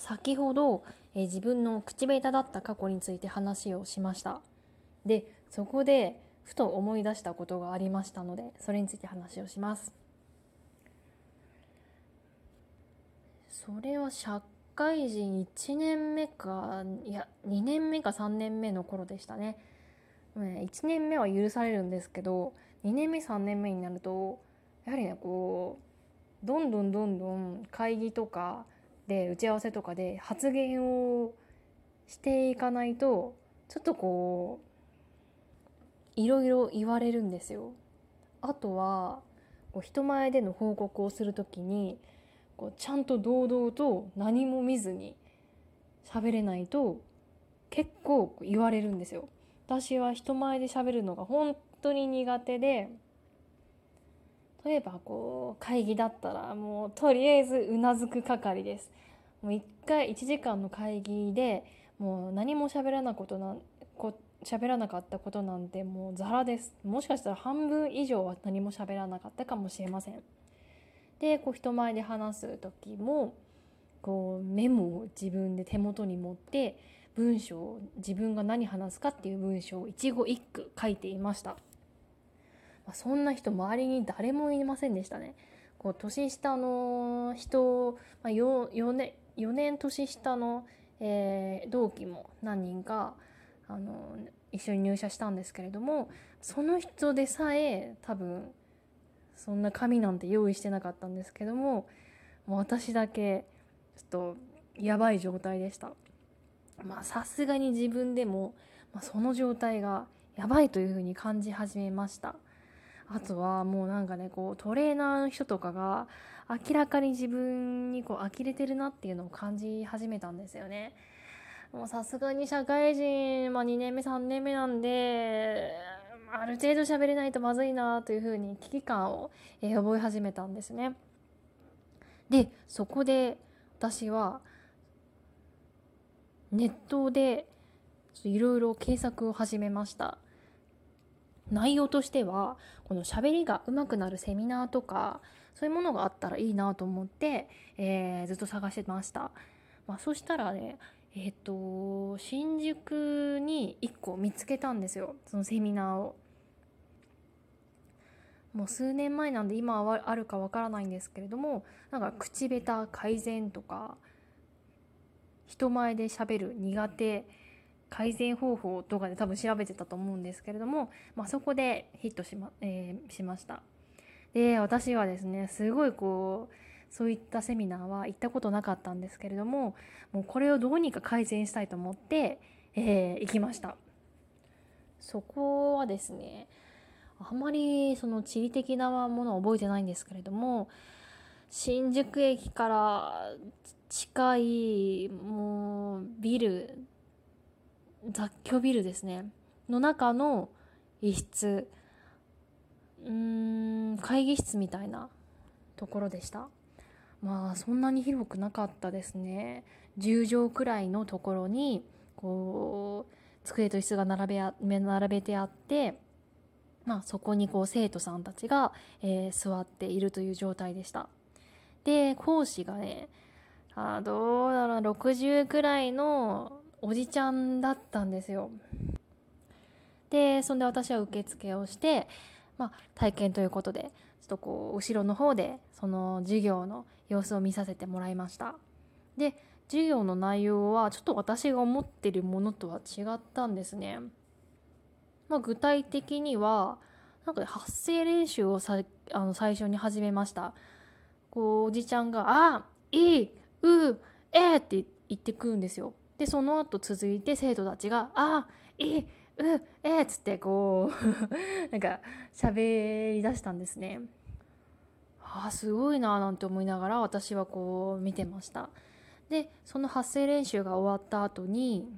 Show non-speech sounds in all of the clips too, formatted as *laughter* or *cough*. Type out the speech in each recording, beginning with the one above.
先ほど、えー、自分の口下手だった過去について話をしました。でそこでふと思い出したことがありましたのでそれについて話をします。それは社会人1年目かいや2年目か3年目の頃でしたね。1年目は許されるんですけど2年目3年目になるとやはりねこうどんどんどんどん会議とかで打ち合わせとかで発言をしていかないとちょっとこういろいろ言われるんですよ。あとはこう人前での報告をする時にこうちゃんと堂々と何も見ずに喋れないと結構言われるんですよ。私は人前で喋るのが本当に苦手で例えばこう会議だったらもうとりあえずうなずく係です。もう1回1時間の会議でもう何も喋らなことなこ喋らなかったことなんてもうザラですもしかしたら半分以上は何も喋らなかったかもしれませんでこう人前で話す時もこうメモを自分で手元に持って文章を自分が何話すかっていう文章を一語一句書いていました、まあ、そんな人周りに誰もいませんでしたねこう年下の人、まあ、4, 4, 年4年年下の、えー、同期も何人かあの一緒に入社したんですけれどもその人でさえ多分そんな紙なんて用意してなかったんですけどももう私だけちょっとやばい状態でした。まあさすがに自分でも、まあ、その状態がやばいというふうに感じ始めましたあとはもうなんかねこうトレーナーの人とかが明らかに自分にこう呆れてるなっていうのを感じ始めたんですよね。もうさすがに社会人、まあ、2年目3年目なんである程度喋れないとまずいなというふうに危機感を、え覚え始めたんですね。でそこで私はネットでいろいろ検索を始めました。内容としてはこの喋りが上手くなるセミナーとかそういうものがあったらいいなと思って、えー、ずっと探してました、まあ、そしたらねえっ、ー、と新宿に1個見つけたんですよ。そのセミナーを。もう数年前なんで今はあるかわからないんですけれどもなんか口下手改善とか人前でしゃべる苦手改善方法とかで多分調べてたと思うんですけれども、まあ、そこでヒットしま,、えー、しました。で私はですねすごいこうそういったセミナーは行ったことなかったんですけれどももうこれをどうにか改善したいと思って、えー、行きました。そこはですねあんまりその地理的なものは覚えてないんですけれども新宿駅から近いもうビル雑居ビルですね。の中の一室。うん会議室みたいなところでした。まあそんなに広くなかったですね。10畳くらいのところにこう机と椅子が並べ並べてあってまあ、そこにこう生徒さんたちが、えー、座っているという状態でした。で講師がねあどうだろう60くらいのおじちゃんだったんですよ。でそんで私は受付をして、まあ、体験ということでちょっとこう後ろの方でその授業の様子を見させてもらいました。で授業の内容はちょっと私が思ってるものとは違ったんですね。まあ、具体的にはなんか発声練習をさあの最初に始めました。こうおじちゃんが「あいいうえー、って言ってくるんですよ。でその後続いて生徒たちが「あいうえ、っつってこう *laughs* なんか喋りだしたんですね。あすごいななんて思いながら私はこう見てました。でその発声練習が終わった後に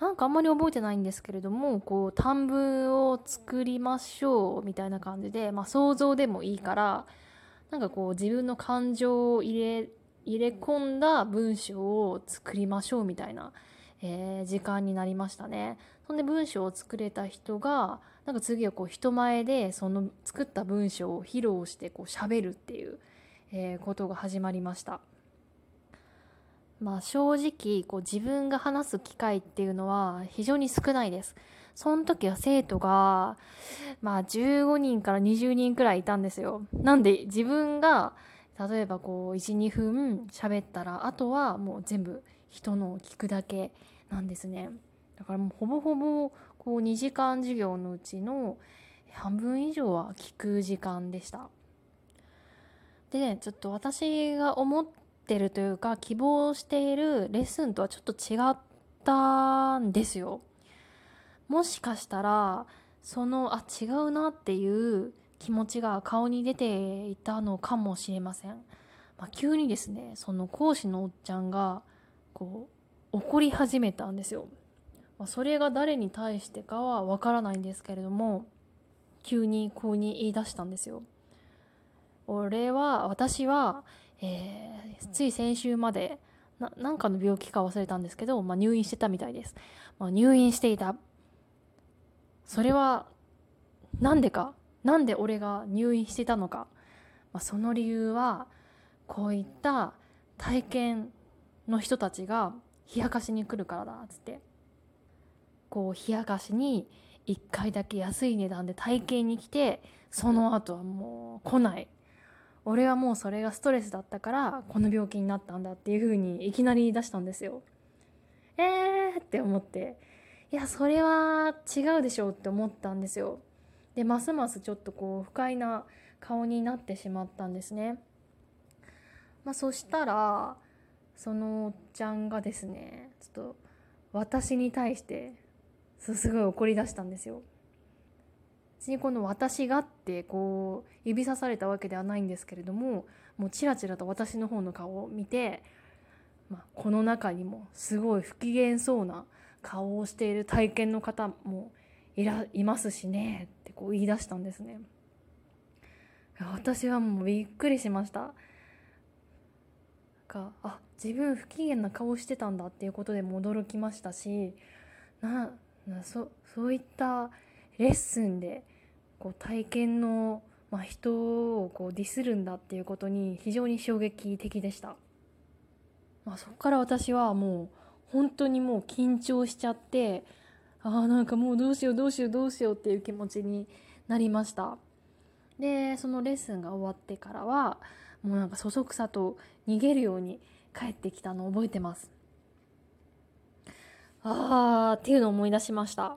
なんかあんまり覚えてないんですけれどもこう短文を作りましょうみたいな感じで、まあ、想像でもいいからなんかこう自分の感情を入れ入れ込んだ文章を作りましょうみたいな、えー、時間になりましたね。そんで文章を作れた人がなんか次はこう人前でその作った文章を披露してこう喋るっていう、えー、ことが始まりました。まあ正直こう自分が話す機会っていうのは非常に少ないです。その時は生徒がまあ15人から20人くらいいたんですよ。なんで自分が例えばこう12分喋ったらあとはもう全部人のを聞くだけなんですね。だからもうほぼほぼこう2時間授業のうちの半分以上は聞く時間でした。でね、ちょっと私が思ってるというか希望しているレッスンとはちょっと違ったんですよ。もしかしたらそのあ違うなっていう気持ちが顔に出ていたのかもしれません。まあ、急にですねその講師のおっちゃんがこう怒り始めたんですよ。まあ、それが誰に対してかはわからないんですけれども急にこうに言い出したんですよ。俺は私は、えー、つい先週までなんかの病気か忘れたんですけど、まあ、入院してたみたいです。まあ、入院していた。それはなんでかなんで俺が入院してたのか、まあ、その理由はこういった体験の人たちが冷やかしに来るからだっつって。こう冷やかしに1回だけ安い値段で体験に来てその後はもう来ない。俺はもうそれがストレスだったからこの病気になったんだっていう風にいきなり出したんですよ。えーって思って。いやそれは違うでしょうって思ったんですよ。でますますちょっとこう不快な顔になってしまったんですねまあそしたらそのおっちゃんがですねちょっと私に対してすごい怒り出したんですよ。別にこの「私が」ってこう指さされたわけではないんですけれどももうチラチラと私の方の顔を見て、まあ、この中にもすごい不機嫌そうな顔をしている体験の方もいらいますしねってこう言い出したんですね。私はもうびっくりしました。かあ自分不機嫌な顔してたんだっていうことでも驚きましたしなそそういったレッスンでこう体験の、まあ、人をこうディスるんだっていうことに非常に衝撃的でした、まあ、そこから私はもう本当にもう緊張しちゃってああなんかもうどうしようどうしようどうしようっていう気持ちになりました。でそのレッスンが終わってからはもうなんかそそくさと逃げるように帰ってきたのを覚えてます。あーっていうのを思い出しました。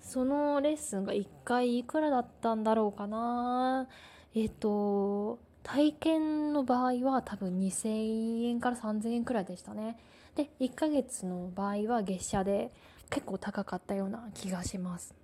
そのレッスンが1回いくらだったんだろうかな。えっ、と体験の場合は多分2000円から3000円くらいでしたね。で1ヶ月の場合は月謝で結構高かったような気がします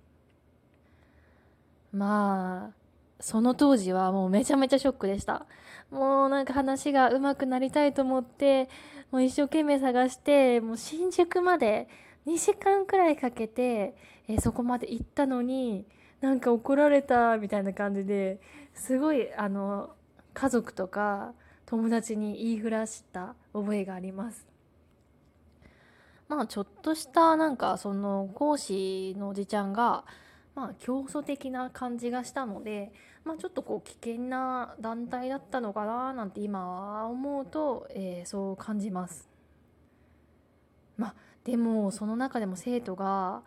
まあその当時はもうめちゃめちゃショックでした。もうなんか話が上手くなりたいと思って、もう一生懸命探して、もう新宿まで2時間くらいかけて、えー、そこまで行ったのに、なんか怒られたみたいな感じですごいあの家族とか友達に言いふらした覚えがあります。まあちょっとしたなんかその講師のおじちゃんがまあ競争的な感じがしたので、まあ、ちょっとこう危険な団体だったのかななんて今は思うと、えー、そう感じます。まあでもその中でも生徒が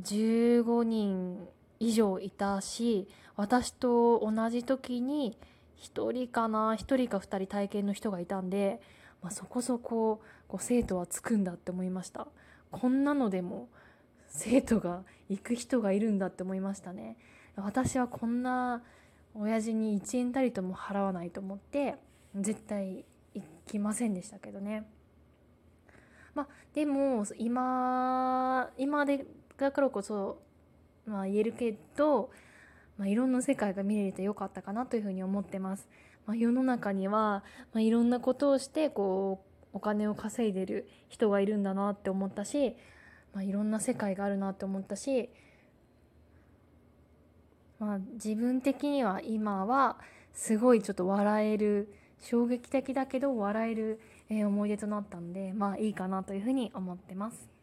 15人以上いたし私と同じ時に1人かな1人か2人体験の人がいたんで、まあ、そこそここう生徒はつくんだって思いました。こんなのでも生徒が行く人がいるんだって思いましたね。私はこんな親父に1円たりとも払わないと思って絶対行きませんでしたけどね。まあでも今今でだからこそ、まあ、言えるけど、まあ、いろんな世界が見れてよかったかなというふうに思ってます、まあ、世の中には、まあ、いろんなことをしてこうお金を稼いでる人がいるんだなって思ったしまあ、いろんな世界があるなって思ったし、まあ、自分的には今はすごいちょっと笑える衝撃的だけど笑える、思い出となったんでまあいいかなというふうに思ってます。